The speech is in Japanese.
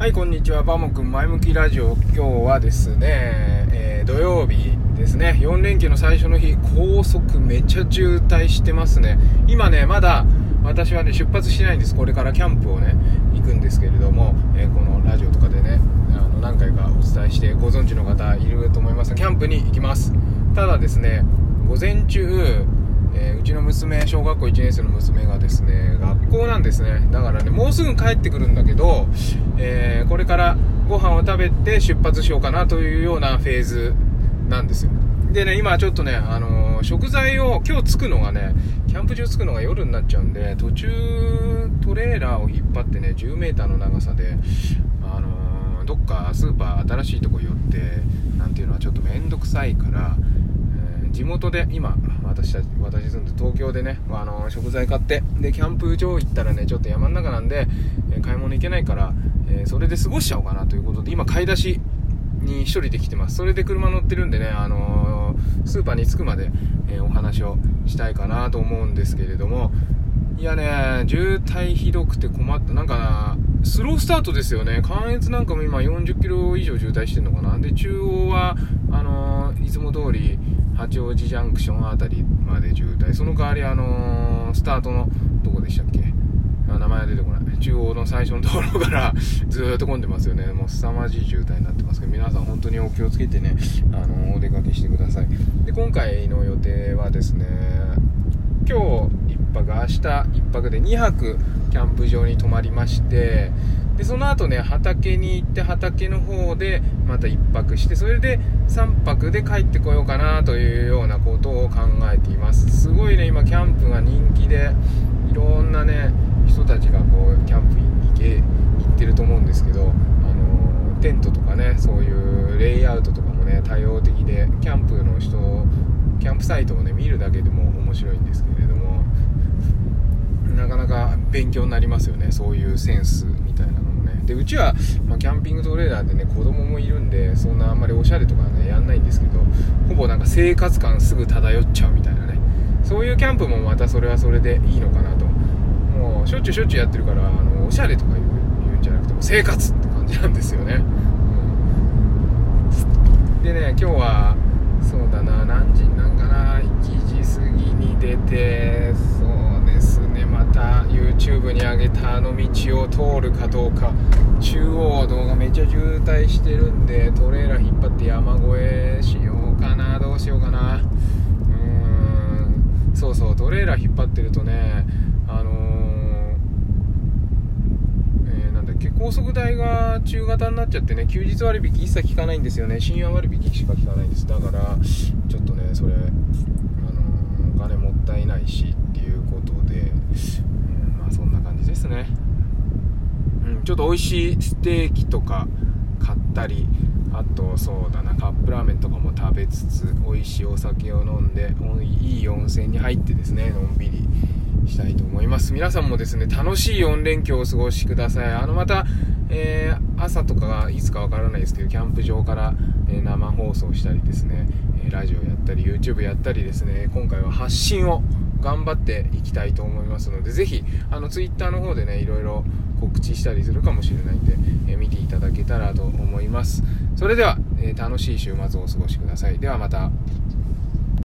はい、こんにちは。バモくん前向きラジオ。今日はですね、えー、土曜日ですね。4連休の最初の日、高速めちゃ渋滞してますね。今ね、まだ私はね、出発しないんです。これからキャンプをね、行くんですけれども、えー、このラジオとかでね、あの何回かお伝えしてご存知の方いると思いますが、キャンプに行きます。ただですね、午前中、えー、うちの娘小学校1年生の娘がですね学んですね。だからねもうすぐ帰ってくるんだけど、えー、これからご飯を食べて出発しようかなというようなフェーズなんですよ。でね今ちょっとね、あのー、食材を今日着くのがねキャンプ場着くのが夜になっちゃうんで途中トレーラーを引っ張ってね 10m の長さで、あのどっかスーパー新しいとこ寄ってなんていうのはちょっと面倒くさいから地元で今私たち私住んで東京でねあの食材買ってでキャンプ場行ったらねちょっと山の中なんで、え買い物行けないから、えそれで過ごしちゃおうかなということで今買い出しに1人で来てます。それで車乗ってるんでねあのスーパーに着くまで、えお話をしたいかなと思うんですけれどもいやね渋滞ひどくて困った。なんかスロースタートですよね。関越なんかも今40キロ以上渋滞してるのかな。で中央はあのいつも通り八王子ジャンクション辺りまで渋滞。その代わりあのー、スタートのどこでしたっけ？名前は出てこない。中央の最初のところから ずっと混んでますよね。もう凄まじい渋滞になってますけど皆さん本当にお気をつけてね、あのー、お出かけしてください。で今回の予定はですね今日1泊明日1泊で2泊キャンプ場に泊まりましてでその後ね畑に行って畑の方でまた1泊してそれで3泊で帰ってこようかなというようなことを考えています。すごいね今キャンプが人気でいろんなね人たちがこうキャンプに行け行ってると思うんですけどあのテントとかねそういうレイアウトとかもね多様的でキャンプの人キャンプサイトをね見るだけでも面白いんですけれども勉強になりますよねそういうセンスみたいなのもね。でうちは、まあ、キャンピングトレーラーでね子供もいるんでそんなあんまりおしゃれとかねやんないんですけどほぼなんか生活感すぐ漂っちゃうみたいなね。そういうキャンプもまたそれはそれでいいのかなと。もうしょっちゅうしょっちゅうやってるからあのおしゃれとか言うんじゃなくても生活って感じなんですよね、うん、でね今日はそうだな何時なんかな1時過ぎに出てそうですねまた YouTube に上げたあの道を通るかどうか。中央道がめっちゃ渋滞してるんでトレーラー引っ張って山越えしようかな。どうしようかな。うーん。そうそう。トレーラー引っ張ってるとねあのー、えー、なんだっけ。高速代が中型になっちゃってね休日割引一切効かないんですよね。深夜割引しか効かないんです。だからちょっとねそれあのー、お金もったいないしっていうことで、うん、まあそんな感じですねうん、ちょっと美味しいステーキとか買ったりあとそうだなカップラーメンとかも食べつつ美味しいお酒を飲んでいい温泉に入ってですねのんびりしたいと思います。皆さんもですね楽しい4連休をお過ごしください。あのまた、えー、朝とかがいつかわからないですけどキャンプ場から、え生放送したりですね、ラジオやったり YouTube やったりですね今回は発信を頑張っていきたいと思いますのでぜひあの Twitter の方でねいろいろ告知したりするかもしれないんで、えー、見ていただけたらと思います。それでは、えー、楽しい週末をお過ごしください。ではまた。